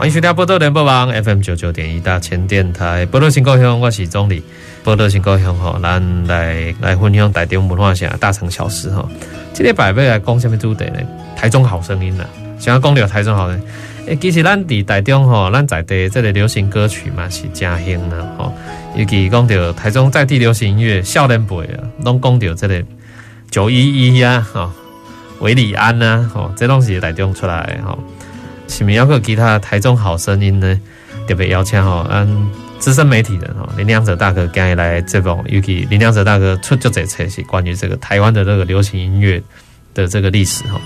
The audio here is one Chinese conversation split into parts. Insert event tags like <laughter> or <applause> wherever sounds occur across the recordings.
欢迎收听《波多联播网》FM 九九点一大千电台，波多新故乡，我是总理。波多新故乡吼，咱来来分享台中文化下大城小事哈。今天百位来讲什么主题呢？台中好声音呐，想要讲到台中好声音。诶，其实咱伫台中吼，咱在地这个流行歌曲嘛是真兴呐吼。尤其讲到台中在地流行音乐，少年辈啊，拢讲到这个九一一啊，吼，韦礼安呐，吼，这拢是台中出来吼。是咪要个其他台中好声音呢？特别邀请吼，嗯，资深媒体人吼林良哲大哥今日来这个，尤其林良哲大哥出就这册是关于这个台湾的这个流行音乐的这个历史哈，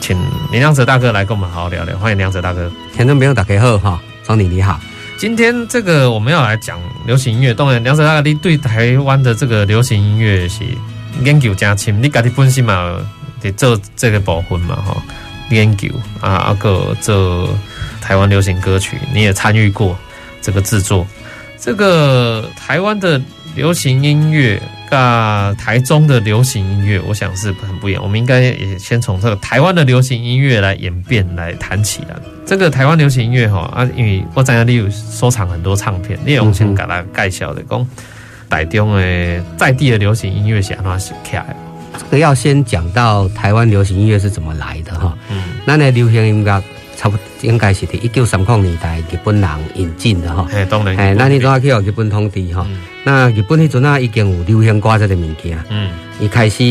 请林良哲大哥来跟我们好好聊聊。欢迎良哲大哥，听众朋友大家好哈，总理你好。今天这个我们要来讲流行音乐，当然良哲大哥你对台湾的这个流行音乐是研究加深，你家己本身嘛得做这个部分嘛哈。研究啊，阿个这台湾流行歌曲，你也参与过这个制作。这个台湾的流行音乐跟台中的流行音乐，我想是很不一样。我们应该也先从这个台湾的流行音乐来演变来谈起来。这个台湾流行音乐哈啊，因为我知道你有收藏很多唱片，你用先给他介绍的，讲台中的在地的流行音乐是安怎起来的。这个要先讲到台湾流行音乐是怎么来的哈。嗯，那那流行音乐差不多应该是在一九三零年代日本人引进的哈。哎，当然。哎，那你都要去日本统治哈。那日本那阵啊已经有流行歌这个物件。嗯。一开始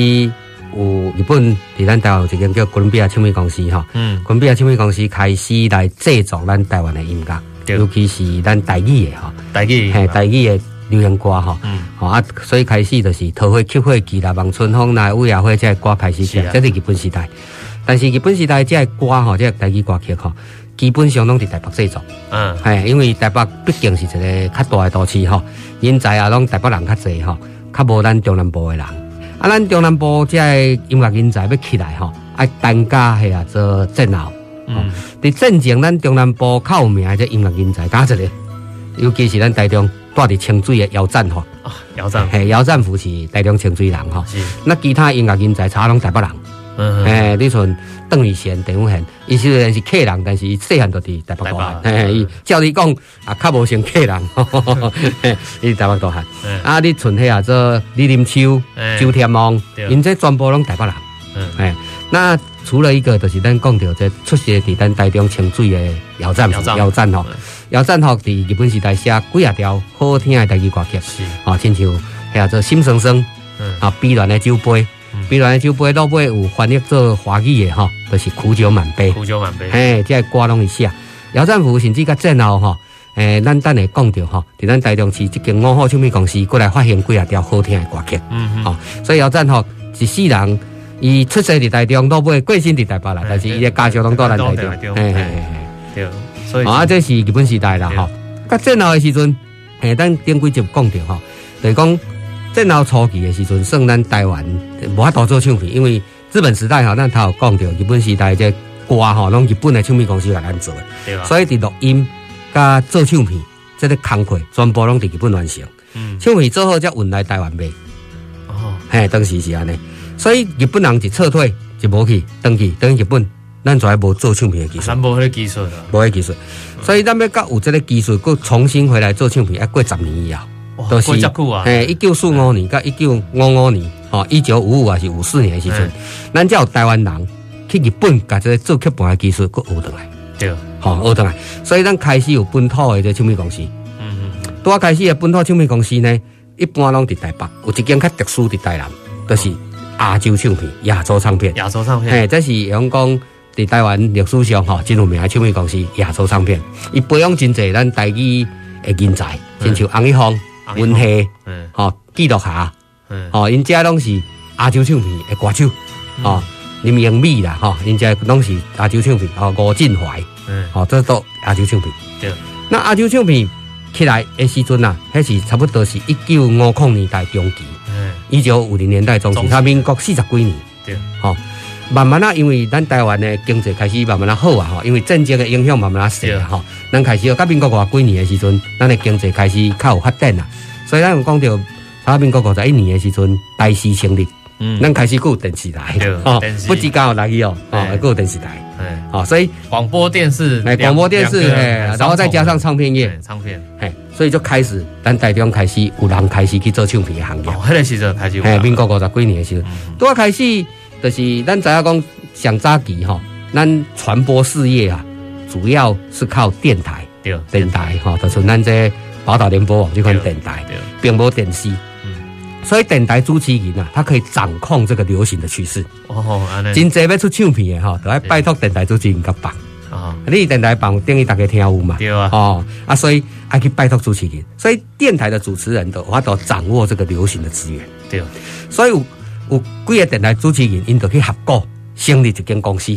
有日本在咱台湾有一间叫哥伦比亚唱片公司哈。嗯。哥伦比亚唱片公司开始来制作咱台湾的音乐，尤其是咱台语的哈。台语。嘿，台语的。流行歌哈，嗯，好啊，所以开始就是桃花、菊花、季啦、望春风啦、乌鸦花这些歌开始起来，这是日本时代。但是日本时代这些歌吼，这个台语歌曲吼，基本上拢伫台北制作。嗯，系因为台北毕竟是一个较大的都市吼，人才啊拢台北人较济哈，较无咱中南部的人。啊，咱中南部这个音乐人才要起来吼，爱单家系啊做战后。嗯，伫正前咱中南部较有名的这音乐人才，加一个，尤其是咱台中。住伫清水的姚赞吼啊，姚赞嘿，姚赞福是台中清水人哈。是。那其他音乐人才差拢台北人。嗯。嘿，你像邓丽贤、邓永贤，伊虽然是客人，但是伊细汉都伫台北大汉。嘿，伊照你讲啊，较无像客人。嘿，<laughs> 伊台北大汉。啊，你像遐啊，做李林秋、周天王，因这全部拢台北人。嗯。哎，那除了一个，就是咱讲到这出席伫咱台中清水的姚赞福，姚赞吼。姚赞福伫日本时代写几啊条好好听的台语歌曲，亲像遐做心生生，啊，碧蓝的酒杯，碧蓝的酒杯，老尾有翻译做华语的哈，就是苦酒满杯，苦酒满杯，嘿，这歌拢会写。姚赞福甚至较战后哈，诶，咱等下讲到哈，伫咱台中市一间五号唱片公司过来发行几啊条好听的歌曲，嗯嗯，啊，所以姚赞福一世人，伊出生伫台中，老尾过身伫台北啦，但是伊的家乡拢在咱台中，嘿嘿嘿，对。啊，这是日本时代啦，吼。甲战后的时阵，诶，咱顶几集讲着吼，就是讲战后初期的时阵，算咱台湾无法度做唱片，因为日本时代吼，咱头有讲着日本时代这歌吼，拢日本的唱片公司来咱做的，对？所以伫录音甲做唱片，这个工课全部拢伫日本完成。嗯，唱片做好才运来台湾卖。哦，嘿，当时是安尼，所以日本人一撤退就无去，登去登日本。咱就还无做唱片的技术，咱无迄个技术的，无迄技术，所以咱要甲有这个技术，搁重新回来做唱片，要过十年以后，都是诶，一九四五年甲一九五五年，吼，一九五五还是五四年的时阵，咱才有台湾人去日本，甲这个做曲盘的技术搁学倒来，对，吼学倒来，所以咱开始有本土的这唱片公司，嗯嗯，拄啊开始的本土唱片公司呢，一般拢伫台北，有一间较特殊伫台南，就是亚洲唱片、亚洲唱片、亚洲唱片，诶，这是用讲。在台湾历史上吼，真有名的唱片公司亚洲唱片，伊培养真侪咱台语的人才，亲像洪一峰、文希，哈，记录下，吼，因家拢是亚洲唱片的歌手，吼，林荣美啦，吼，因家拢是亚洲唱片，吼，吴振怀，嗯，好，这都亚洲唱片。对。那亚洲唱片起来的时阵呐，迄是差不多是一九五零年代中期。嗯。一九五零年代中期，他民国四十几年。对。好，慢慢啊，因为咱台湾的经济开始慢慢啊好啊，哈，因为政经的影响慢慢啊少啊，哈，咱开始，到民国偌几年的时阵，咱的经济开始较有发展啊，所以咱有讲到，到民国五十一年的时阵，台视成立。嗯，咱开始有电视台，哦，不止刚好来去哦，有电视台，所以广播电视，哎，广播电视，哎，然后再加上唱片业，唱片，哎，所以就开始，咱台中开始有人开始去做唱片的行业，哦，那个时候开始，哎，民国五十几年的时候，都要开始，就是咱知影讲上早期吼，咱传播事业啊，主要是靠电台，对，电台吼，就是咱这宝岛联播网这款电台，并无电视。所以电台主持人啊，他可以掌控这个流行的趋势。哦，真济要出唱片的吼，都要拜托电台主持人甲放。哦，你电台放等于大家听有嘛？对啊。哦，啊，所以还去拜托主持人。所以电台的主持人都我都掌握这个流行的资源。对。所以有有几个电台主持人，因就去合股成立一间公司，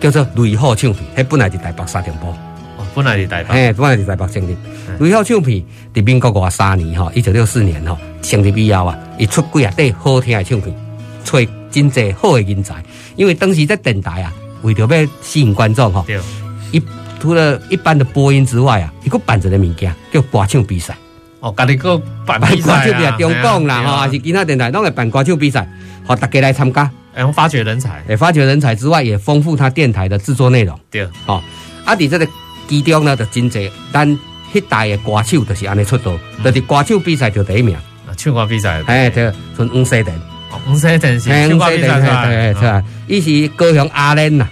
叫做雷虎唱片。迄本来是台北沙田埔。哦，本来是台北。嘿，本来是台北成立。雷虎唱片伫民国五十三年吼，一九六四年吼。成立以后啊，伊出几啊块好听的唱片，找真济好的人才。因为当时在电台啊，为着要吸引观众吼，伊除了一般的播音之外啊，伊搁办一个物件叫歌唱比赛。哦，家己搁办歌唱比赛，中共啦吼，还是其他电台拢会办歌唱比赛，好大家来参加，然后发掘人才，诶，发掘人才之外，也丰富他电台的制作内容。对，哦，啊，伫这个其中呢，就真济，咱迄代的歌手就是安尼出道，就是歌手比赛就第一名。唱歌比赛，哎，对，从吴世典，吴世典是唱歌比赛？对，是伊是高雄阿莲呐，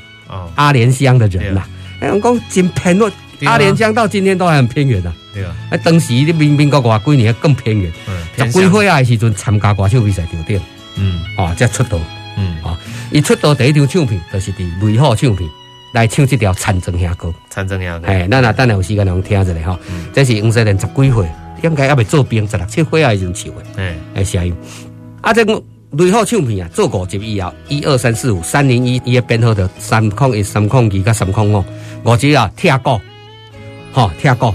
阿莲乡的人呐。哎，我讲真偏远，阿莲乡到今天都还很偏远呐。对啊，啊，当时你民民国外几年更偏远，十几岁啊时阵参加歌手比赛就对，嗯，哦，才出道，嗯，哦，伊出道第一张唱片就是伫雷虎唱片来唱这条《残庄兄歌》。残庄兄歌，哎，咱啊等下有时间能听一下哈。这是黄世典十几岁。应该还未做兵，十六七岁啊，时阵唱的。哎，哎，声音。啊，这个雷虎唱片啊，做五集以后，一二三四五，三零一，伊的编号的三空一、三空二、甲三空五，五集啊，听歌，吼，听歌。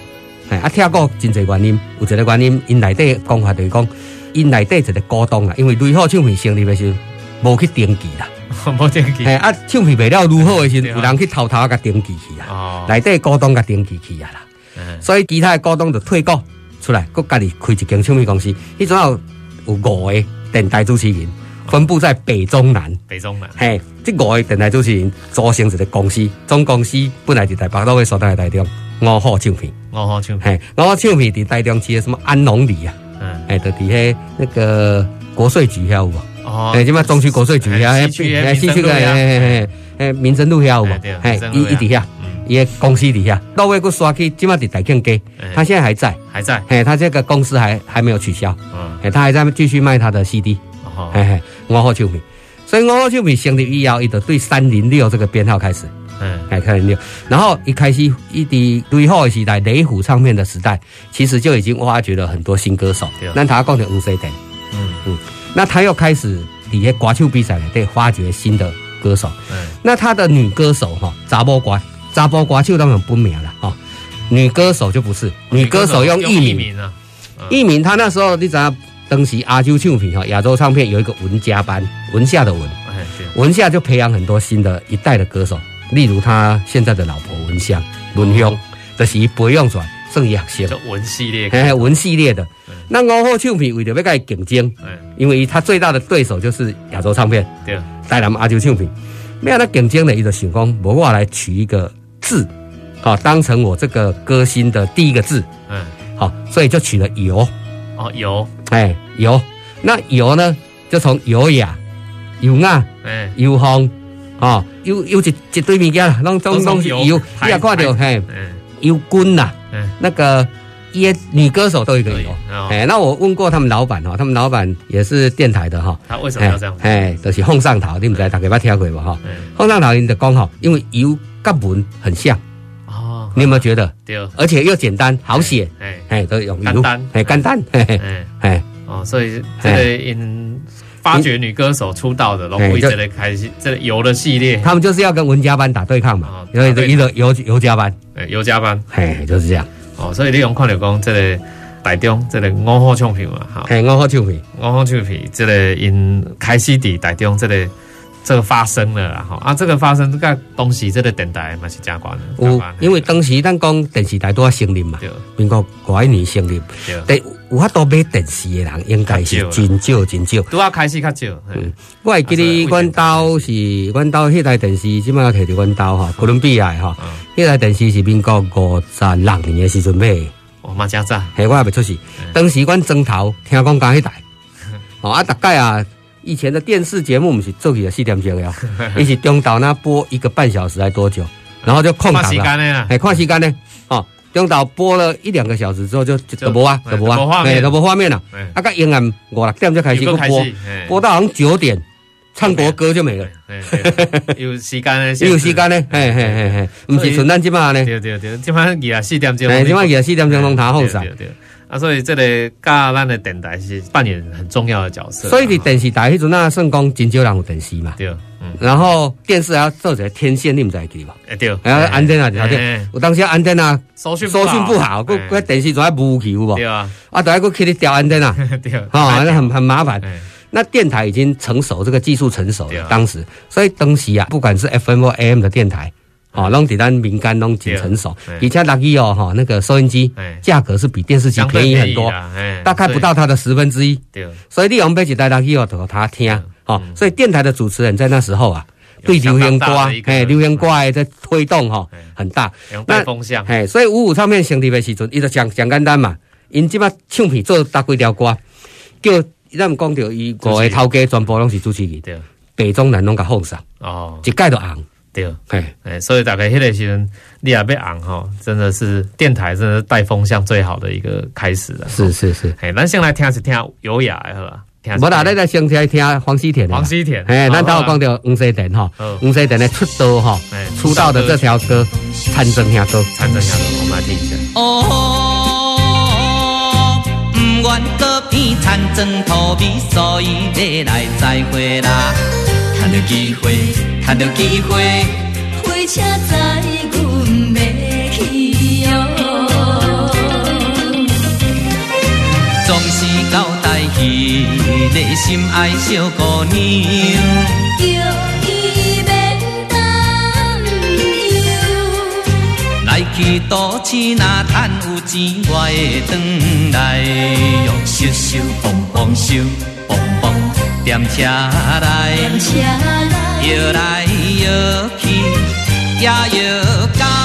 哎，啊，听过真侪原因，有一个原因，因内底讲法就是讲，因内底一个股东啊，因为雷虎唱片成立的时候，无去登记啦，<laughs> 无登记。哎，啊，唱片卖了如何的时候，有人去偷偷甲登记去啊。哦。内底股东甲登记去啊啦。嗯。所以其他的股东就退股。出来，各家己开一间唱片公司，迄阵有有五个电台主持人，分布在北中南。北中南，嘿，这五个电台主持人组成一个公司，总公司本来是台北，都会所在台中五号唱片。五号唱片，嘿，五号唱片伫台中市的什么安农里啊？嗯，哎，就伫迄那个国税局遐有无？哦，哎，什么中区国税局遐？西区的，西区的，嘿嘿嘿，哎，民生路遐有无？嘿，一一底下。伊个公司底下，到位个刷去，今麦在台庆街，他现在还在，还在，嘿，他这个公司还还没有取消，嗯，嘿，他还在继续卖他的 CD，哦，嘿嘿，五号唱片，所以五号唱片成立以后，伊就对三零六这个编号开始，嗯，哎，三零六，然后一开始一滴雷虎的时代，雷虎唱片的时代，其实就已经挖掘了很多新歌手，那他讲的五 C 点，嗯。嗯，那他又开始底下歌唱比赛呢，对，发掘新的歌手，嗯，那他的女歌手哈，查波歌。查波歌手当然不名了哈，女歌手就不是，女歌手用艺名。啊，艺名。他那时候你知道，当时亚洲唱片哈，亚洲唱片有一个文家班，文夏的文，文夏就培养很多新的一代的歌手，例如他现在的老婆文香，文香，这是不用说，盛雅先，文系列，嘿，文系列的。那五虎唱片为了要跟他竞争，因为他最大的对手就是亚洲唱片，对，台南亚洲唱片，没有他竞争的，伊就想讲，无我来取一个。字，好，当成我这个歌星的第一个字，嗯，好，所以就取了游，哦，游，哎，游，那游呢，就从优雅、优雅，哎，优风，哦，有有一一堆物件，拢拢拢是游，你也看到，嘿，游君呐，嗯，那个一女歌手都有一个油，哎，那我问过他们老板哈，他们老板也是电台的哈，他为什么要这样？哎，都是凤上头，你们知大家捌听过吧？哈，凤上头，你就讲哈，因为油。跟文很像。哦，你有没有觉得？对，而且又简单好写，哎哎，都用简单，哎简单，哎哎哦，所以这个因发掘女歌手出道的，然后为这类开心这游的系列，他们就是要跟文家班打对抗嘛，因为一个游游家班，哎，游家班，嘿，就是这样。哦，所以你用看到讲这个台中这个五号唱片嘛，哈，嘿，五号唱片，五号唱片，这个因开始伫台中这个这个发生了啦，哈啊，这个发生这个东西，这个电台嘛是加关的，有，因为当时咱讲电视台都要成立嘛，民国五一年成立，对。有法度买电视的人，应该是真少真少。拄啊开始较少。嗯，我会记得，阮兜是阮兜迄台电视，即马摕着阮兜哈，哥伦比亚哈。迄台电视是民国五十六年的时阵买的。哦，嘛真早。嘿，我还没出世。当时阮庄头听讲讲迄台。<laughs> 哦啊，大概啊，以前的电视节目毋是做起来四点钟呀，<laughs> 一起中岛那播一个半小时还多久，然后就空档了。看时间呢？哎，看时间呢？哦。中岛播了一两个小时之后就就播啊，就播啊，哎，就播画面了。啊，个阴暗五六点就开始播，播到好像九点，唱国歌就没了。有时间呢？有时间呢？嘿嘿嘿嘿，不是纯咱今嘛呢？对对对，今晚二十四点钟。哎，今晚二十四点钟拢他放上。啊，所以这个甲咱的电台是扮演很重要的角色。所以你电视台迄阵那算讲真少人有电视嘛？对。然后电视还要做些天线，你们在记吧？哎对，然后安电啊，条电，我当时安电啊，收讯收讯不好，个个电视总爱无去有无？对啊，啊，都还个去你调安电 <laughs> 啊，对，啊，那很很麻烦。那电台已经成熟，这个技术成熟了，当时，所以当时啊，不管是 FM 或 AM 的电台，啊，拢伫咱民间拢挺成熟，而且六一哦哈，那个收音机价格是比电视机便宜很多，大概不到它的十分之一。对，所以你用买一台六一哦，给他听。哦，所以电台的主持人在那时候啊，对流行歌，哎，流行歌的推动哈很大，那风向，哎，所以五五唱片成立的时阵，伊就讲讲简单嘛，因即马唱片做大几条歌，叫咱们讲着伊五个头家全部拢是主持人，对，北中南拢甲放上，哦，一概都红，对，哎哎，所以大概迄个时阵，你也被红哈，真的是电台真的是带风向最好的一个开始了，是是是，哎，咱先来听是听优雅的，好吧？我大家在先来听黄西田，黄西田，哎，咱头讲到黄西田哈，黄西田的出道哈，出道的这条歌《参政下歌》，参政下歌，我们来听一下。哦，不愿搁变参政土味，所以要来再会啦。趁着机会，趁着机会，火车载阮要去哟。总是交代彼个心爱小姑娘，叫伊免担忧，来去都市若赚有钱，我会转来哟咻咻蹦蹦咻蹦蹦点车来，摇来摇去也摇到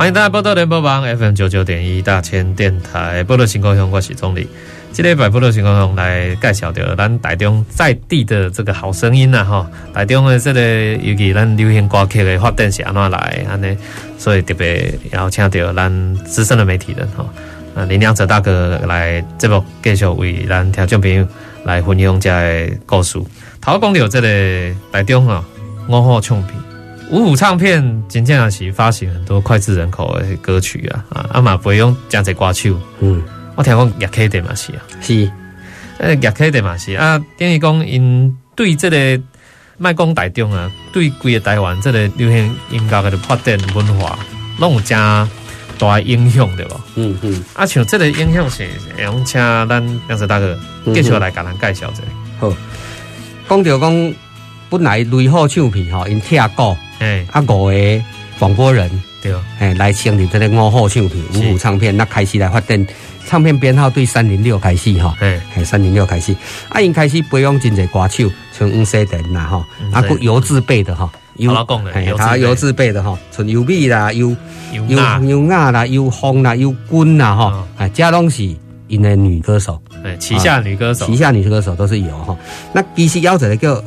欢迎大家报道联播网 FM 九九点一大千电台，报道新故乡，我是总理。今天把报道新故乡来介绍到咱台中在地的这个好声音呐，哈，台中的这个尤其咱流行歌曲的发展是安怎来安尼，所以特别邀请到咱资深的媒体人哈，啊林良哲大哥来节目继续为咱听众朋友来分享这个故事。头讲到这个台中啊，五号唱片。五五唱片真正也是发行很多脍炙人口的歌曲啊，啊，阿嘛不会用这样子歌手，嗯，我听讲叶克的嘛是啊，是，呃叶克的嘛是啊，等于讲因对这个卖讲台中啊，对规个台湾这个流行音乐的发展文化，拢有加大影响对吧？嗯嗯。啊，像这个影响是，用请咱杨子大哥继续来给咱介绍一下。好，讲到讲本来雷虎唱片吼，因听过，哎，啊五个广播人对，哎，来成立这个五虎唱片、五虎唱片，那开始来发展。唱片编号对三零六开始哈，哎，三零六开始，啊，因开始培养真侪歌手，像吴世典呐哈，啊，个游字辈的吼，有老公的，他游自备的吼，像尤米啦，尤尤尤雅啦，尤风啦，尤君啦吼，哎，这拢是因的女歌手，哎，旗下女歌手，旗下女歌手都是有吼。那其实有一个叫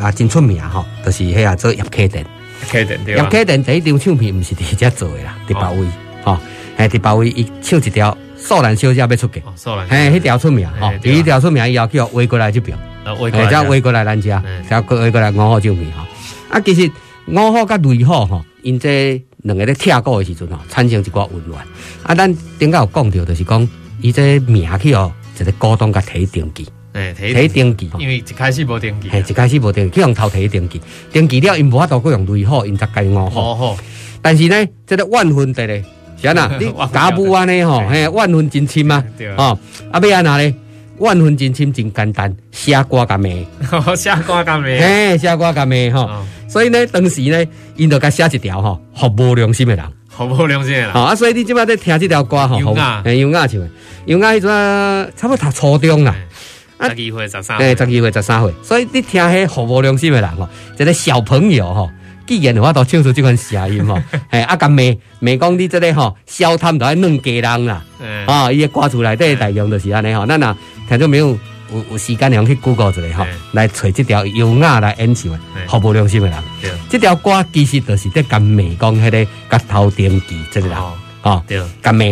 啊真出名吼，就是遐做叶启田，叶启田对？叶启田第一张唱片唔是伫遮做的啦，伫别位，哈，哎，伫别位伊唱一条。素兰小姐要出嫁，嘿，迄条出名吼，第一条出名以后叫围过来即边，诶，再围过来咱家，再围过来五号唱片吼。啊，其实五号甲雷号吼，因这两个咧拆过的时阵吼，产生一寡混乱。啊，咱顶下有讲到，就是讲伊这名气哦，一个股东甲提登记，诶，提登记，因为一开始无登记，嘿，一开始无登记，去用头提登记，登记了因无法度去用雷号，因才改五虎。但是呢，这个万分的咧。是安那，<laughs> 你家母安尼吼，嘿，万分真深啊，哦，啊，要安那咧？万分真深真简单，写歌甲骂，<laughs> 写歌甲骂，嘿，写歌甲骂吼。所以呢，当时呢，因就甲写一条吼，服无良心的人，好无良心的人。啊，所以你即摆在听这条歌吼，优雅，优雅唱，优雅迄阵差不多读初中啦，十二岁十三，诶，十二岁十三岁。所以你听迄毫无良心的人吼，一个小朋友吼。既然我都唱出这款声音吼，<laughs> 哎，啊，甘骂骂讲你这个吼，小贪都爱弄家人啦，啊，伊个歌词内底内容就是安尼吼，咱呐，听众没有有有时间让去 Google 一下吼，来找这条优雅来演唱的，毫无良心的人，这条歌其实就是在甘骂讲迄个甲头点记这个人，哦，甘骂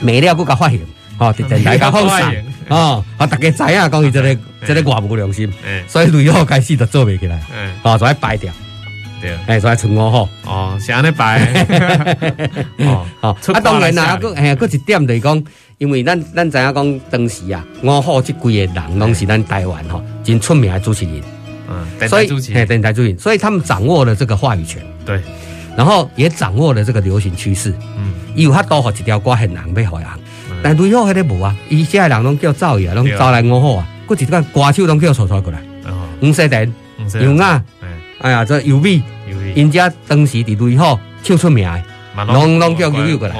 骂了佫甲发现，哦，电台甲 <laughs> 放送，<laughs> 哦，啊，大家知影讲伊这个这个偌无良心，所以雷虎开始就做袂起来，哦，就爱掰掉。对，哎，所以存五虎哦，是安尼摆，<laughs> 哦，好，<laughs> 啊，当然啦，搁哎，搁一点就是讲，因为咱咱知影讲当时啊，我好这几个人拢是咱台湾吼真出名的主持人，嗯，所以哎，电台主持人，所以他们掌握了这个话语权，对，然后也掌握了这个流行趋势，嗯，伊有法度互一条歌很难要回红，但雷虎迄个无啊，伊这些人拢叫造诣啊，拢招来五虎啊，搁一个歌手拢叫炒出过来，吴世典，有啊。哎。呀，这尤美，人家当时伫雷虎唱出名的，拢拢叫悠悠过来，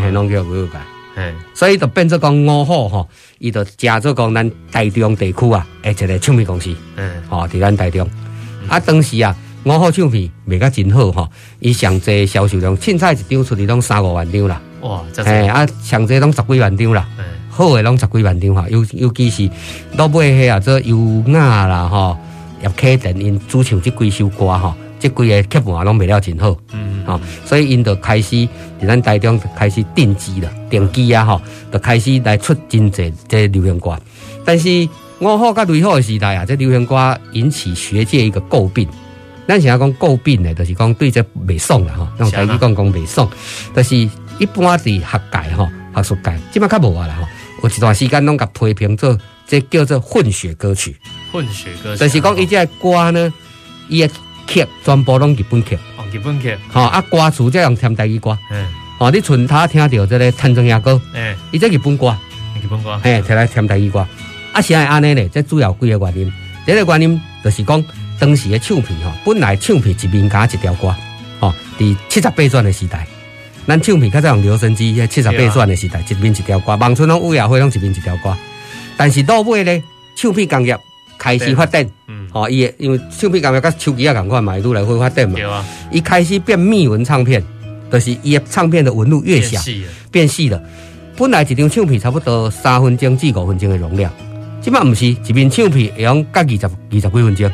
嘿，拢叫悠悠过来，所以就变做讲五虎吼，伊就加做讲咱台中地区啊，诶，一个唱片公司，嗯，吼，伫咱台中，啊，当时啊，五号唱片卖甲真好吼，伊上济销售量，凊彩一张出去拢三五万张啦，哇，哎，啊，上济拢十几万张啦，好诶，拢十几万张哈，尤尤其是老尾迄啊，做优雅啦，吼。叶启田因主唱即几首歌吼，即几个曲目拢卖了真好，嗯，嗯，所以因就开始在咱台中开始定机了，定机啊，吼，就开始来出真济这流行歌。但是五虎甲雷好的时代啊，这流行歌引起学界一个诟病。咱现在讲诟病的，就是讲对这袂爽啦，吼，用台语讲讲袂爽。但是一般是学界吼，学术界，即摆较无啊啦，吼，有一段时间拢甲批评做。这叫做混血歌曲，混血歌曲，就是讲伊这歌呢，伊的曲全部拢日本曲，哦，日本曲，好啊，歌词则用填台语歌，嗯，哦，你纯他听到这个谭正阳歌，嗯，伊这日本歌，日本歌，嘿，摕来填台语歌，啊，是安尼呢，这主要几个原因，第一个原因就是讲当时的唱片吼，本来唱片一面加一条歌，哦，伫七十八转的时代，咱唱片较早用留声机，七十八转的时代，一面一条歌，望春拢乌鸦会拢一面一条歌。但是到尾呢，唱片工业开始发展，嗯，哦，伊因为唱片工业甲手机啊共款嘛，愈来愈发展嘛，伊开始变密纹唱片，就是伊唱片的纹路越小，变细了。本来一张唱片差不多三分钟至五分钟的容量，即摆毋是一面唱片会用到二十二十几分钟，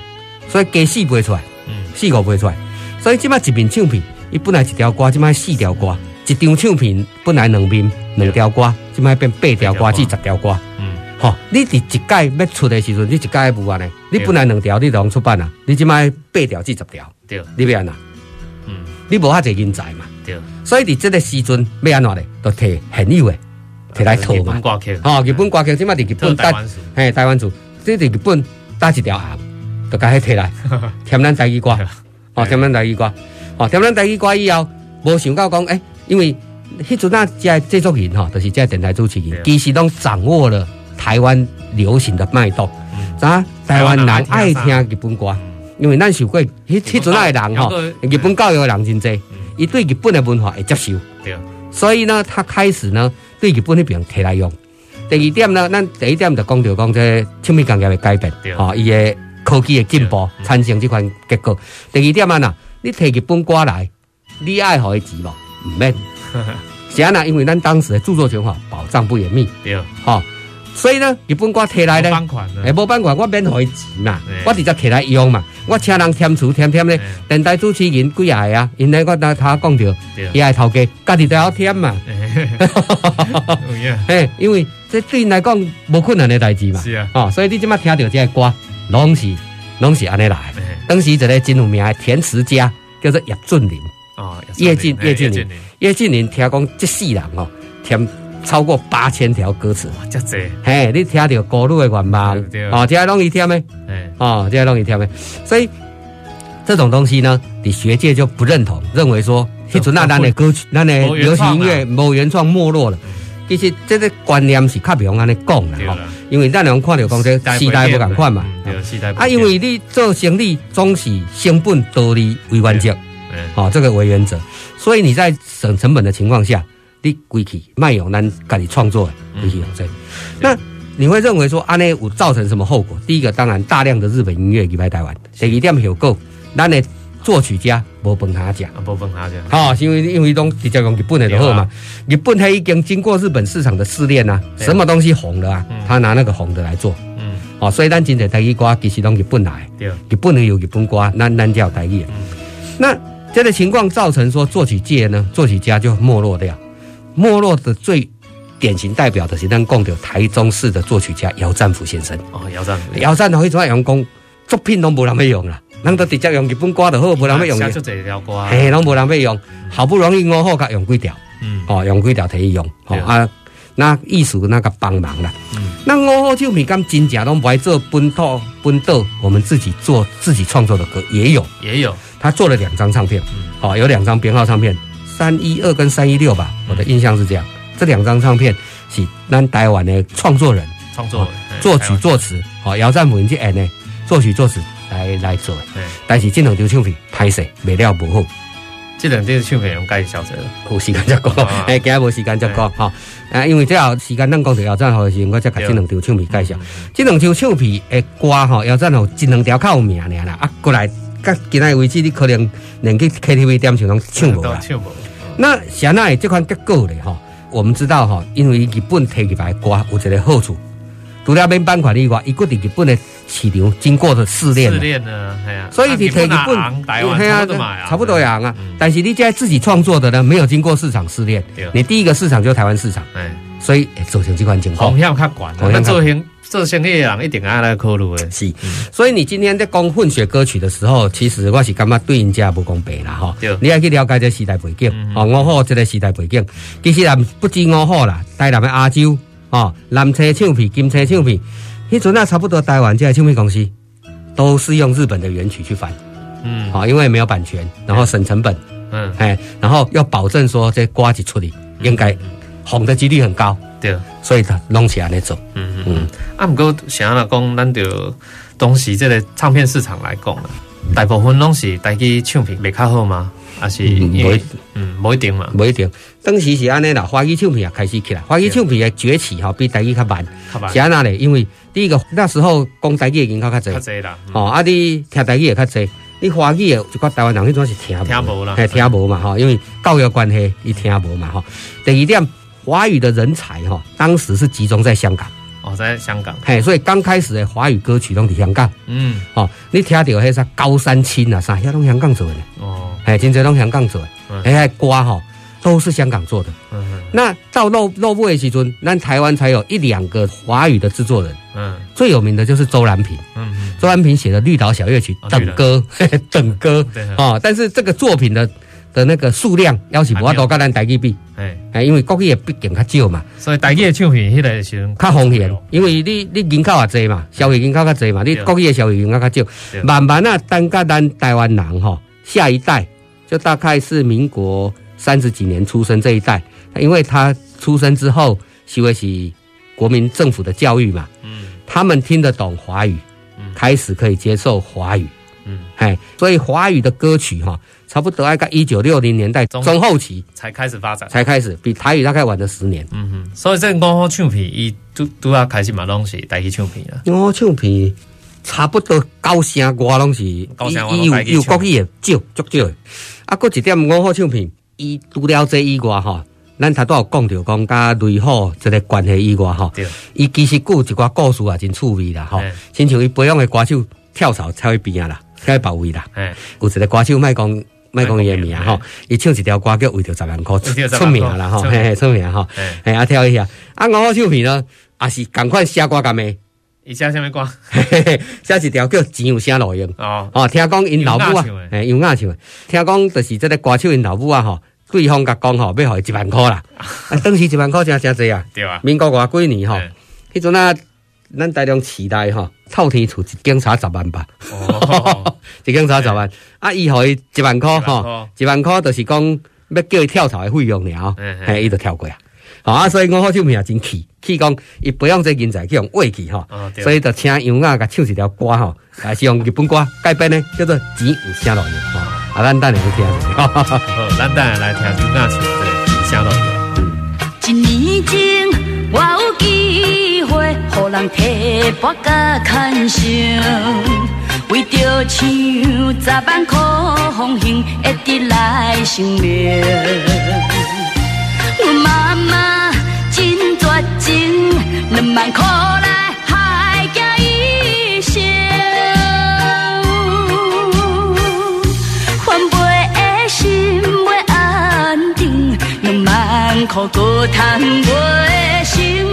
所以加四倍出来，嗯，四五倍出来。所以即摆一面唱片，伊本来一条歌，即摆四条歌，一张唱片本来两面两条歌，即摆变八条歌至十条歌。哦，你伫一届要出的时阵，你一届无安尼，你本来两条你都出版啊，你即摆八条至十条，对，你要安怎？嗯，你无遐侪人才嘛，对，所以伫这个时阵要安怎咧，就摕现有的摕来套嘛。日本歌曲，哦，日本歌曲即摆伫日本搭，嘿，台湾组，即伫日本搭一条頷，就甲迄摕来，<laughs> 添咱台语歌，哦，添咱台语歌，哦，添咱台语歌以后，无想到讲，诶、欸，因为迄阵啊，这制作人吼，就是这电台主持人，其实拢掌握了台湾流行的脉动，啥、嗯？台湾人爱听日本歌，因为咱受过迄迄阵啊的人吼，日本教育的人真济，伊对日本的文化会接受，对，所以呢，他开始呢，对日本那边摕来用。第二点呢，咱第一点就讲到讲这唱片工业的改变，吼，伊的科技的进步，产生这款结果。第二点啊，呐，你摕日本歌来，你爱互伊钱无？唔免。<laughs> 是啊，呐，因为咱当时的著作权法保障不严密，对，吼。所以呢，日本歌摕来咧，诶，无版权，我免互伊钱嘛，我直接摕来用嘛。我请人填词填填咧，电台主持人几个啊？因为我当他讲着，伊爱头家，家己都要填嘛。<laughs> 诶，<laughs> 因为这对因来讲无困难的代志嘛。是啊，哦，所以你即马听到这个歌，拢是拢是安尼来。当时一个真有名的填词家叫做叶俊麟。哦，叶俊叶俊麟，叶俊麟听讲这世人哦填。超过八千条歌词，哇，这济！嘿，你听到歌女的愿望，哦，这容易听没？哦，这容易听没？所以这种东西呢，你学界就不认同，认为说，迄阵那咱的歌曲，咱的流行音乐某原创没落了。其实这个观念是较不用安尼讲的吼，因为咱能看到讲这时代不共款嘛。啊，因为你做生意总是成本道理为原则，哦，这个为原则，所以你在省成本的情况下。你归去卖用咱家己创作的归去用这，那你会认为说安尼有造成什么后果？第一个当然大量的日本音乐离开台湾，第二点后果，咱的作曲家无饭通吃，无饭通吃，好，因为因为拢直接用日本的就好嘛。日本他已经经过日本市场的试炼啊，什么东西红了啊，他拿那个红的来做，嗯，好，所以咱今天台语歌其实拢日本来，日本人有日本歌，咱咱叫台语。那这个情况造成说作曲界呢，作曲家就没落掉。没落的最典型代表的是咱讲的台中市的作曲家姚占福先生。哦，姚占福，姚占福迄种用功作品都无人要用啦，人都直接用日本歌就好，无人要用。写出这条歌，嘿，拢无人要用，好不容易五好甲用几条，嗯，哦，用几条可以用，哦啊，那艺术那个帮忙啦。嗯，那五好唱片敢真正拢不爱做本土本土，我们自己做自己创作的歌也有，也有，他做了两张唱片，哦，有两张编号唱片。三一二跟三一六吧，我的印象是这样。嗯、这两张唱片是咱台湾的创作人创作、作曲作词，哦，姚赞福这样呢，作曲作词来来做。对，但是这两张唱片拍摄卖了不好。这两张唱片用介绍者，有时间再讲。<laughs> 哎，今日无时间再讲哈。啊，因为最后时间咱讲到姚赞福的时候，我再把这两张唱片介绍。这两张唱片的歌哈，姚赞福这两条较有名的啦。啊，过来，到今天为止，你可能连去 KTV 点唱拢唱无啦。那现在这款结构的哈，我们知道哈，因为日本提起来歌有一个好处，除了免版权以外，伊个伫日本的市场经过的试炼，试炼呢，系啊，所以你提日本，对啊，差不多一样啊。但是你现在自己创作的呢，没有经过市场试炼，你第一个市场就是台湾市场，所以造成这款情况。风险较悬，风险造成。做生意的人一定爱来考虑的，是。所以你今天在讲混血歌曲的时候，其实我是感觉对人家不公平啦，哈。你要去了解这时代背景，哦，我好这个时代背景，其实也不止我好啦，台南的亚洲，哦，蓝车唱片、金车唱片，迄阵啊，差不多台湾这些唱片公司都是用日本的原曲去翻，嗯，好，因为没有版权，然后省成本，嗯，哎，然后要保证说这瓜子出去，应该红的几率很高。对，所以他弄起来那种，嗯嗯嗯。啊，不过想要讲，咱就东西这个唱片市场来讲了，大部分拢是台语唱片卖较好吗？还是因为嗯，不一定嘛，不一定。当时是安尼啦，华语唱片也开始起来，华语唱片的崛起哈，比台语较慢。是安那嘞？因为第一个那时候讲台语的人口较侪，较侪啦。哦，啊，你听台语也较侪，你华语的就讲台湾人迄种是听听无啦，嘿，听无嘛吼，因为教育关系，伊听无嘛哈。第二点。华语的人才哈，当时是集中在香港哦，在香港嘿，所以刚开始的华语歌曲拢伫香港，嗯，哦，你听到迄啥高山青啊啥，遐拢香港做的哦，嘿，真侪拢香港做的，哎，歌哈都是香港做的，嗯。嗯，那到落落尾的时阵，那台湾才有一两个华语的制作人，嗯，最有名的就是周兰平，嗯。嗯，周兰平写的《绿岛小夜曲》等歌，等 <laughs> 歌，啊，但是这个作品的。的那个数量，要是无法度跟咱台语比，哎哎，因为国语也毕竟较少嘛，所以台语的唱片迄个是较方便，因为你你人口也济嘛，消费人口较济嘛，你国语的消费人口较少，慢慢啊，等甲咱台湾人吼，下一代就大概是民国三十几年出生这一代，因为他出生之后，是为是国民政府的教育嘛，嗯，他们听得懂华语，开始可以接受华语，嗯，哎，所以华语的歌曲哈。差不多大概一九六零年代中后期才开始发展，才开始比台语大概晚了十年。嗯哼，所以这五号唱片伊都都要开始嘛，拢是台语唱片啊。五号唱片差不多高声歌拢是高声歌，有有国语的少足少的。啊，搁一点五号唱片，伊除了这以外哈，咱头都有讲着讲甲雷虎这个关系以外哈，伊其实有一寡故事也真趣味啦哈。亲像伊培养的歌手跳槽才会变啦，才会保位啦。嗯，有一个歌手卖讲。卖讲伊个名吼，伊唱一条歌叫为着十万块出名啦吼，嘿嘿出名吼，嘿啊跳一下，啊五号唱片呢，也是共款写歌咁诶，伊写啥物歌？嘿嘿写一条叫钱有啥路用？哦哦，听讲因老母啊，嘿有影唱诶，听讲就是这个歌手因老母啊吼，对方甲讲吼，要互伊一万箍啦，<laughs> 啊当时一万箍真真济啊，对啊，民国偌几年吼，迄阵啊。咱大量期待吼，臭天厝一警察十万吧，哦、<laughs> 一警察十万。啊，伊互伊一万箍吼，一万箍。就是讲要叫伊跳槽的费用了，嘿，伊就跳过啊。好啊，所以五号唱片也真气，气讲伊培养这人才去用话去吼，所以就请杨雅甲唱一条歌吼，还是用日本歌改编呢，叫做钱有啥路用吼。啊，咱等下去听下。<laughs> 好，咱等下来听杨雅唱这个啥路用。一年前我有机会，互人提拔甲牵上，为着抢十万块红杏，一直来生命。我妈妈真绝情，两万块来万块够赚袂成。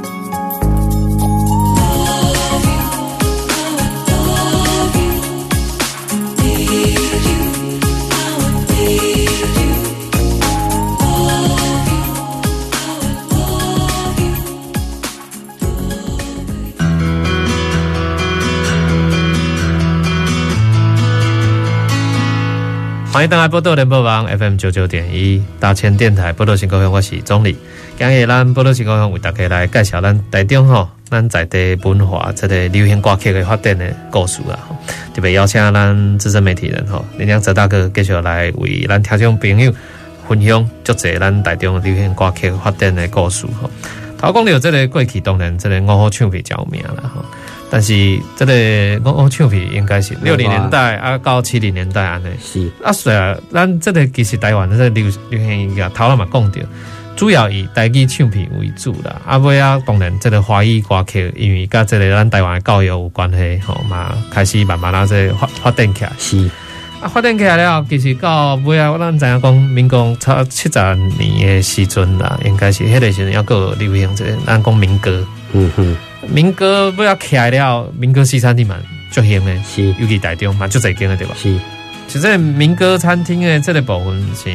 欢迎登来宝岛联播网 FM 九九点一大千电台宝岛新故乡，我是总理。今日咱宝岛新故乡为大家来介绍咱台中吼，咱在地文化这个流行歌曲的发展的故事啊。特别邀请咱资深媒体人吼，林良泽大哥继续来为咱听众朋友分享足济咱台中流行歌曲发展的故事吼。头讲到这个过去，当然这个五号唱片较有名了吼。但是这个我我唱片应该是六零年代啊到七零年代安尼。是啊，虽然咱这个其实台湾的这个流流行音乐头那嘛讲着，主要以台语唱片为主啦。啊，尾啊，当然这个华语歌曲，因为跟这个咱台湾的教育有关系，吼嘛，开始慢慢啊这发发展起来。是啊，发展起来了，其实到尾啊，咱知影讲民国差七十年的时阵啦，应该是迄个时阵要够流行这个，咱讲民歌。嗯哼。民歌不要起来了，民歌西餐厅嘛，就兴的，是尤其台中嘛，就这间的对吧？是，其实民歌餐厅的这个部分是，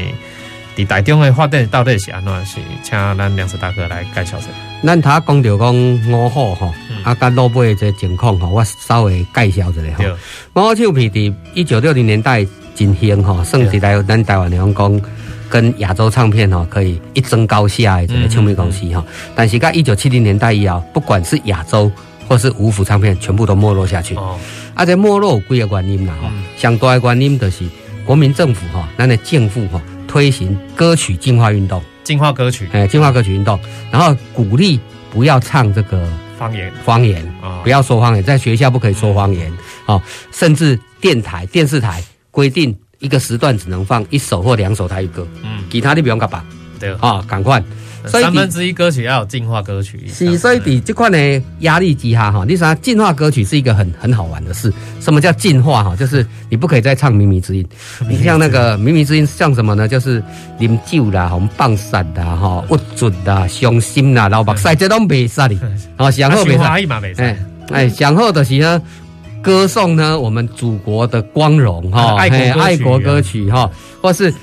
伫台中的发展到底是安怎？是请咱梁子大哥来介绍一下。咱他讲到讲五号吼，啊，跟老尾的这情况吼，我稍微介绍一下吼。五号唱片伫一九六零年代真兴吼，算是在咱台湾来讲。跟亚洲唱片哈可以一争高下的这个唱片公司哈，但是在一九七零年代以后，不管是亚洲或是五福唱片，全部都没落下去。哦，而且没落有几个原因啦哈，相对的原因就是国民政府哈，咱的政府哈推行歌曲净化运动，净化歌曲，哎，净化歌曲运动，然后鼓励不要唱这个方言，方言，哦、不要说方言，在学校不可以说方言，嗯、哦，甚至电台、电视台规定一个时段只能放一首或两首台语歌，嗯，其他你不用搞吧，对，啊、哦，赶快。所以三分之一歌曲要有进化歌曲，是，所以在这块呢压力极哈哈，你想进化歌曲是一个很很好玩的事。什么叫进化哈？就是你不可以再唱靡靡之音。<laughs> 你像那个靡靡之音，像什么呢？就是啉酒啦，红棒散啦，哈，郁准啦，伤心啦，老目屎，这都没杀的。<laughs> 哦，上好没杀，哎哎，上好的是呢，歌颂呢我们祖国的光荣哈，爱国爱国歌曲哈，或是。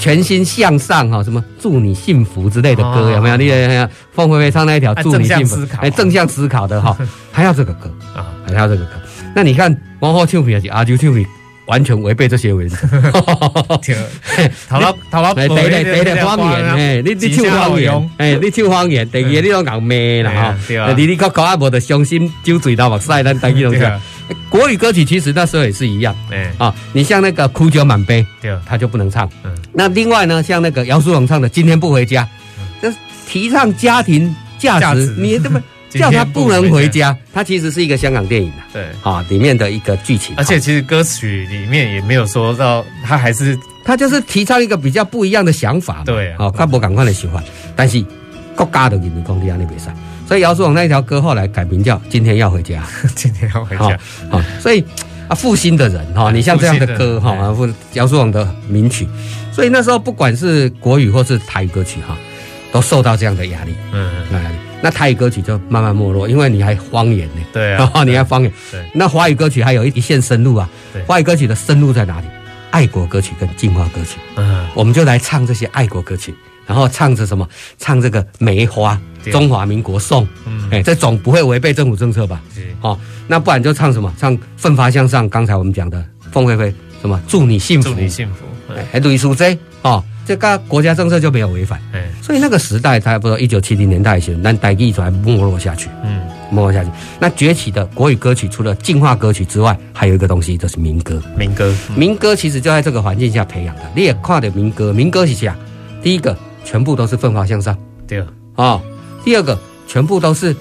全心向上哈，什么祝你幸福之类的歌有没有？你看凤飞飞唱那一条祝你幸福，哎，正向思考的哈，还要这个歌啊，还要这个歌。那你看王后唱片还是阿舅唱片，完全违背这些文字。<laughs> 头老头老，对对对对，方言哎，你你唱方言，哎，你唱方言，第二你都讲咩啦哈？你你搞搞阿伯的伤心酒醉到目屎，咱等于拢唱。<laughs> 国语歌曲其实那时候也是一样，哎。啊，你像那个《苦酒满杯》，对，他就不能唱。嗯，那另外呢，像那个姚苏蓉唱的《今天不回家》，就提倡家庭价值，你这么 <laughs> 叫他不能回家，他其实是一个香港电影的，对。啊，里面的一个剧情。而且其实歌曲里面也没有说到，他还是他就是提倡一个比较不一样的想法。对，啊，他不赶快的喜欢，但是国家的人民公敌啊，那比赛。所以姚苏蓉那一条歌后来改名叫《今天要回家》，<laughs> 今天要回家。好，所以啊，复兴的人哈，<laughs> 你像这样的歌哈，姚苏蓉的名曲，所以那时候不管是国语或是台语歌曲哈，都受到这样的压力。嗯，那压力，那台语歌曲就慢慢没落，因为你还方言呢。对啊，<laughs> 你还方言。对，那华语歌曲还有一一线生路啊。对，华语歌曲的生路在哪里？爱国歌曲跟进化歌曲。嗯，我们就来唱这些爱国歌曲。然后唱着什么？唱这个梅花，中华民国颂。嗯，哎，这总不会违背政府政策吧？好、哦，那不然就唱什么？唱奋发向上。刚才我们讲的凤飞飞，什么祝你幸福？祝你幸福。哎，对，苏这哦，这个国家政策就没有违反。哎，所以那个时代，差不多一九七零年代前，但台语才没落下去。嗯，没落下去。那崛起的国语歌曲，除了进化歌曲之外，还有一个东西，就是民歌。民歌，嗯、民歌其实就在这个环境下培养的。你也看的民歌，民歌是啥？第一个。全部都是奋发向上，对。啊、哦，第二个，全部都是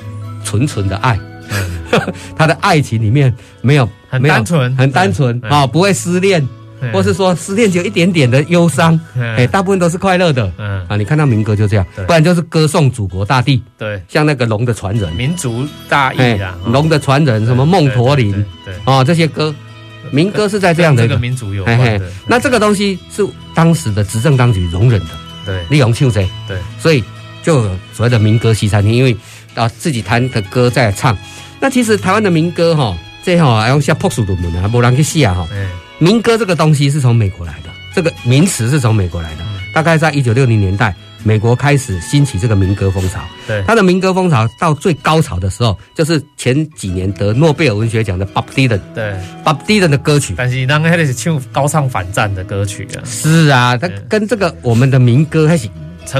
纯纯的爱，嗯、<laughs> 他的爱情里面没有很单纯，很单纯啊、哦，不会失恋，嗯、或是说失恋就有一点点的忧伤，哎、嗯，大部分都是快乐的，嗯。啊，你看到民歌就这样，不然就是歌颂祖国大地，对，像那个龙的传人，民族大义啊，龙的传人，什么梦驼铃，对啊、哦，这些歌，民歌是在这样的一个民族有关的，那这个东西是当时的执政当局容忍的。对，你用唱者，对，所以就有所谓的民歌西餐厅，因为啊自己弹的歌在唱。那其实台湾的民歌哈，这哈还用下朴素的门啊，没人去写哈。民歌这个东西是从美国来的，这个名词是从美国来的。大概在一九六零年代，美国开始兴起这个民歌风潮。对，他的民歌风潮到最高潮的时候，就是前几年得诺贝尔文学奖的 Bob Dylan。对，Bob Dylan 的歌曲。但是那个还是唱高唱反战的歌曲啊。是啊，他跟这个我们的民歌还是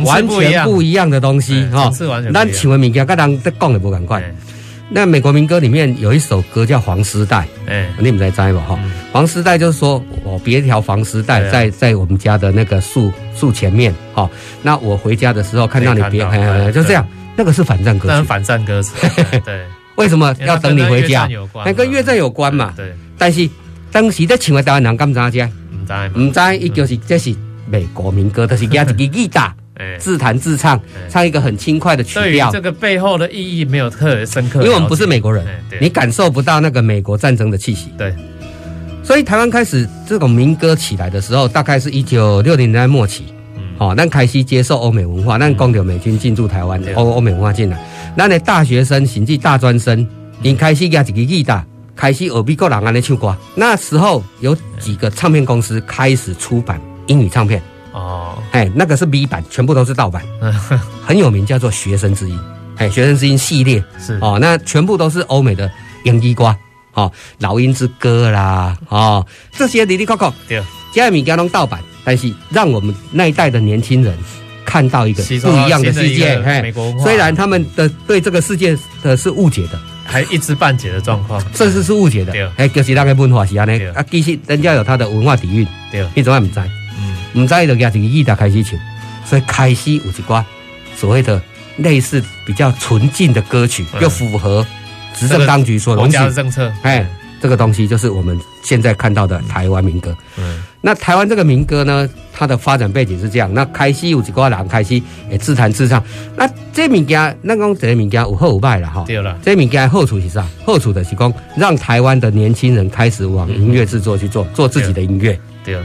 完全不一样的东西哈。是完全。那请问民歌，跟人在讲的不赶快。那美国民歌里面有一首歌叫《黄丝带》，哎，你们在摘吧哈。黄丝带就是说我别条黄丝带在在我们家的那个树树前面哈。那我回家的时候看到你别，就这样，那个是反战歌曲。反战歌词，<laughs> 对。为什么要等你回家？那跟越战有关嘛。对。但是当时在请问台湾人敢知啫？唔知，唔知，伊就是这是美国民歌，就是加一个 <laughs> 吉他。自弹自唱，唱一个很轻快的曲调。这个背后的意义没有特别深刻，因为我们不是美国人，你感受不到那个美国战争的气息。对，所以台湾开始这种民歌起来的时候，大概是一九六零年代末期。嗯，好，那开始接受欧美文化，那讲到美军进驻台湾，欧欧美文化进来，那你大学生甚至大专生，你开始压一个吉他，开始学美国人安尼唱歌。那时候有几个唱片公司开始出版英语唱片。哦，哎，那个是 B 版，全部都是盗版，<laughs> 很有名，叫做《学生之音》。哎，《学生之音》系列。是。哦，那全部都是欧美的洋地瓜，哦，《老鹰之歌》啦，哦，这些里里扣扣，对，这些物件拢盗版，但是让我们那一代的年轻人看到一个不一样的世界。嘿，虽然他们的对这个世界的是误解的，还一知半解的状况，甚至是误解的。哎，就是那个文化是安尼，啊，其实人家有他的文化底蕴，对，你怎么不知？唔知就夹一个吉他开始唱，所以开始有一挂所谓的类似比较纯净的歌曲，又符合执政当局所容许的政策。哎，这个东西就是我们现在看到的台湾民歌。嗯，那台湾这个民歌呢，它的发展背景是这样。那开始有一个人开始也自弹自唱。那这物件，那讲这物件有好有坏了哈。对了，这物件好处是啥？好处的是讲让台湾的年轻人开始往音乐制作去做，做自己的音乐。对。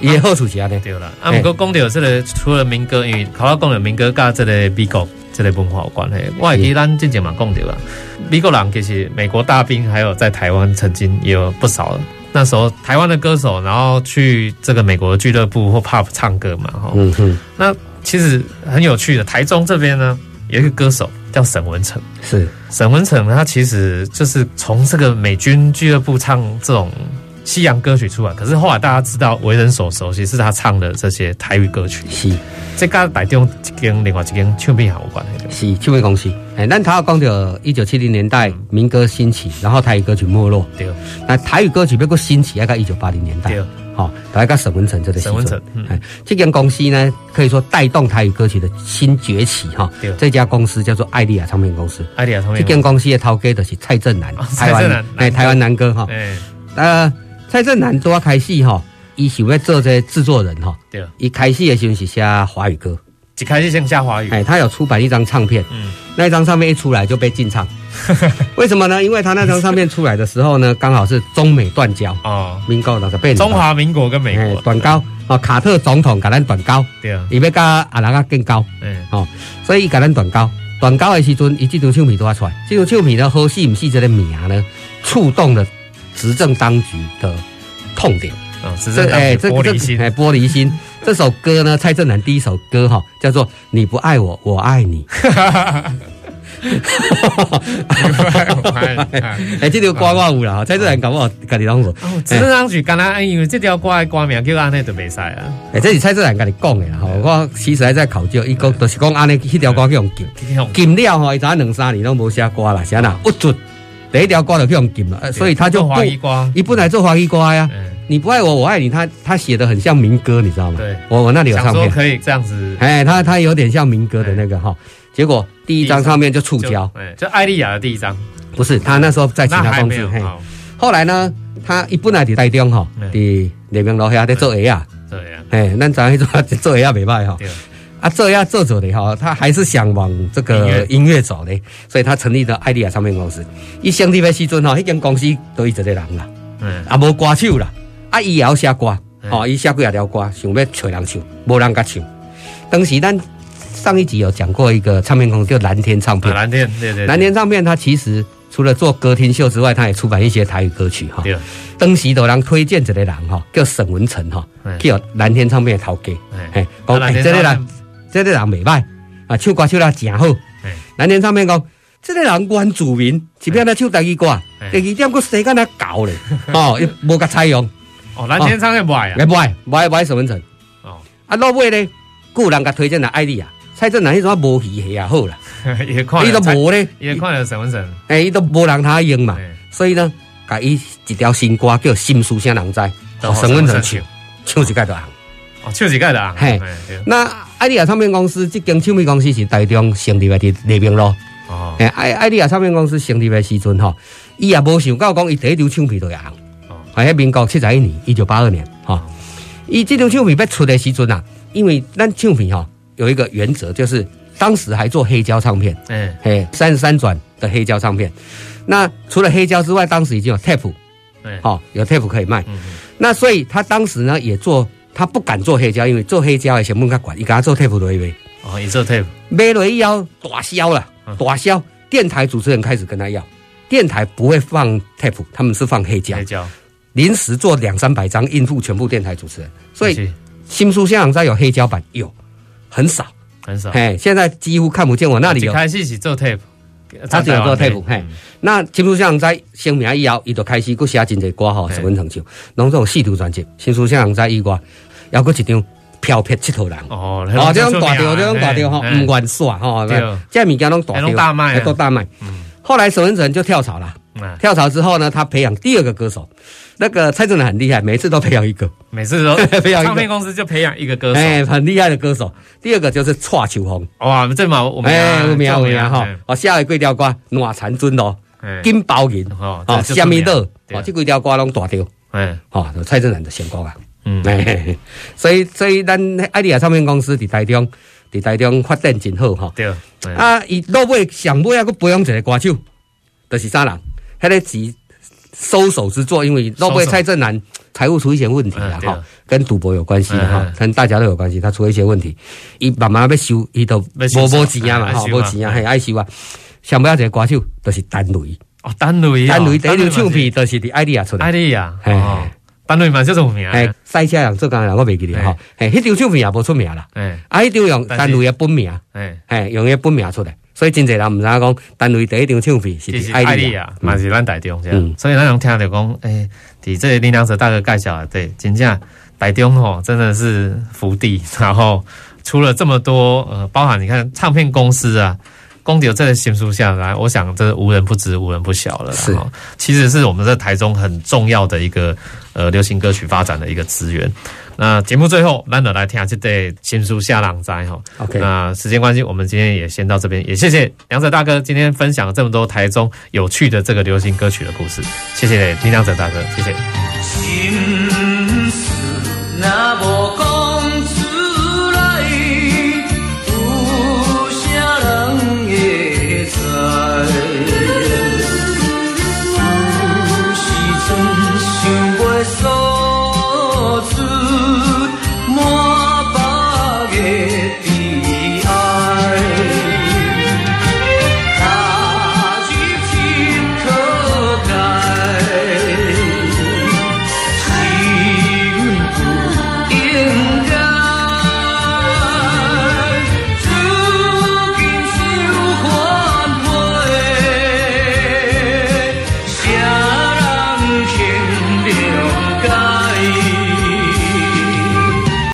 也好处是安尼。对了，啊，不过讲到这个，除了民歌，因为头先讲的民歌跟这个美国这个文化有关系。我还记得咱之前嘛讲到了，美国人其实美国大兵还有在台湾曾经也有不少。那时候台湾的歌手，然后去这个美国的俱乐部或 pub 唱歌嘛，哈。嗯哼。那其实很有趣的，台中这边呢有一个歌手叫沈文成，是沈文成，他其实就是从这个美军俱乐部唱这种。西洋歌曲出来，可是后来大家知道为人所熟悉是他唱的这些台语歌曲。是，这跟台中一间另外一间唱片行有关系。是唱片公司。哎，那他要讲到一九七零年代民歌兴起，然后台语歌曲没落。对。那台语歌曲不过兴起，要到一九八零年代。对。好，大概沈文成这个。沈文成。哎，这间公司呢，可以说带动台语歌曲的新崛起。哈。对。这家公司叫做艾丽亚唱片公司。爱丽亚唱片。这间公司的头家就是蔡振南，蔡振南哎，台湾南哥哈。哎。呃。蔡振南多开始哈，伊想要做这制作人哈。对。一开始的时候是写华语歌，一开始先写华语。哎，他有出版一张唱片，嗯，那一张唱片一出来就被禁唱。<laughs> 为什么呢？因为他那张唱片出来的时候呢，刚好是中美断交哦，民国那个被中华民国跟美国断交哦，卡特总统给咱断交，对啊，伊要跟阿拉个更高，嗯，哦，所以伊给咱断交，断交的时阵，伊这张唱片都要出来，这张唱片呢，好戏唔戏这个名呢，触动了。执政当局的痛点啊，这哎，这玻璃心哎，玻璃心。<laughs> 这首歌呢，蔡振南第一首歌哈，叫做《你不爱我，我爱你》。<laughs> <laughs> 哎，这条歌我有啦，蔡振南搞不好跟你讲过。执政当局刚才因为这条歌的歌名叫安尼就袂使啊。哎，这是蔡振南跟你讲的啦。我其实还在考究，伊讲就是讲安尼，迄条歌叫用禁，禁了吼，伊早两三年都无写歌了，写哪不准。第一条歌就用禁了，所以他就不，一本来做华语歌呀。你不爱我，我爱你，他他写的很像民歌，你知道吗？对，我我那里有唱片，可以这样子。哎，他他有点像民歌的那个哈，结果第一张唱片就触礁，哎，就艾丽亚的第一张，不是他那时候在其他公司，嘿，后来呢，他一本来在台中哈，在那边楼下在做鞋啊，做鞋啊，哎，那咱去做做鞋啊，没办法哈。啊，这样做走的哈，他还是想往这个音乐走的，所以他成立了爱丽亚唱片公司。一成立的时阵哈，那间公司都一直在人啦，嗯，啊，无歌手啦，啊，伊也要写歌，哦，伊写几啊条歌，想要找人唱，无人甲唱。当时咱上一集有讲过一个唱片公司叫蓝天唱片，蓝天，对对，蓝天唱片，它其实除了做歌厅秀之外，它也出版一些台语歌曲哈。对，当时有人推荐这个人哈，叫沈文成哈，叫蓝天唱片的头家，哎，讲哎，这个人。这个人袂歹啊，唱歌唱得真好。蓝天上面讲，这个人原住民，即便他唱台语歌，第二点佫时间他搞咧，<laughs> 哦，伊无甲采用。哦，蓝天唱的不爱啊，不爱，不爱，不爱沈文成。哦，啊，落尾咧，有人甲推荐来爱丽啊，蔡振南迄种无戏戏也好啦，<laughs> 伊都无咧，伊看了沈文成，哎，伊都无人他用嘛，所以呢，甲伊一条新歌叫《心事啥人知》，沈文成唱，唱一届就红。哦，唱一个的啊，嘿，那爱丽亚唱片公司这间唱片公司是台中成立的伫黎明路。哦，哎，爱爱丽亚唱片公司成立的时阵吼，伊也无想到讲伊第一张唱片就会红。哦，喺民国七十一年，一九八二年，哈，伊这张唱片要出的时阵啊，因为咱唱片哈有一个原则，就是当时还做黑胶唱片，嗯，嘿，三十三转的黑胶唱片。那除了黑胶之外，当时已经有 tape，对，好，有 tape 可以卖。嗯，那所以他当时呢也做。他不敢做黑胶，因为做黑胶的成本较贵，伊给他做 tape 落去哦，伊做 tape，卖落去以后大销了，大销。电台主持人开始跟他要，电台不会放 tape，他们是放黑胶。黑胶，临时做两三百张应付全部电台主持人。所以，新书香港在有黑胶版有，很少，很少。嘿，现在几乎看不见我那里有。开始是做 tape，他只有做 tape。嘿，那新书香港在成名以后，伊就开始搁写真侪歌吼，十分成就。拢这种四张专辑，新书香港在以外。还搁一张飘撇七头人哦，哦，这种大调，这种大调吼，唔愿耍吼，这物件拢大条，大卖，都大卖。后来沈文成就跳槽了。嗯、跳槽之后呢，他培养第二个歌手。那个蔡振南很厉害，每次都培养一个，每次都 <laughs> 培养一个。唱片公司就培养一个歌手，哎，很厉害的歌手。第二个就是蔡秋红，哇，这嘛我们哎，有名有名哈。哦，下一几条歌，暖残尊咯，金包银，哦，虾米乐，哦，这几条歌拢大掉，哎，哦，蔡振南的先歌啊，嗯，所以所以咱爱丽亚唱片公司在台中，在台中发展真好哈。对，啊，伊落尾上尾啊，佫培养一个歌手，就是啥人？迄个是。收手之作，因为诺贝蔡振南财务出一些问题了哈，跟赌博有关系哈，跟大家都有关系，他出了一些问题，伊慢慢要收，伊都无无钱啊嘛，哈，无钱啊，还爱收啊。想不要这个歌手，就是陈雷哦，陈雷，陈雷第一张唱片都是伫爱丽亚出来，爱丽亚，哦，单雷嘛，就这么名，哎，赛车人做工人我未记得哈，哎，迄张唱片也无出名啦，哎，啊，迄张用单雷的本名，哎，哎，用伊本名出来。所以真济人毋知影讲，单位第一张唱片是爱丽啊，嘛是咱台中。所以咱拢听到讲，诶，伫这林良泽大哥介绍啊，对，真正台中吼真的是福地。然后出了这么多，呃，包含你看唱片公司啊，公牛这个新书下来，我想这无人不知，无人不晓了。是，其实是我们在台中很重要的一个呃流行歌曲发展的一个资源。那节目最后，难得来听下这对新书下浪灾哈。OK，那时间关系，我们今天也先到这边，也谢谢梁哲大哥今天分享了这么多台中有趣的这个流行歌曲的故事，谢谢林梁哲大哥，谢谢。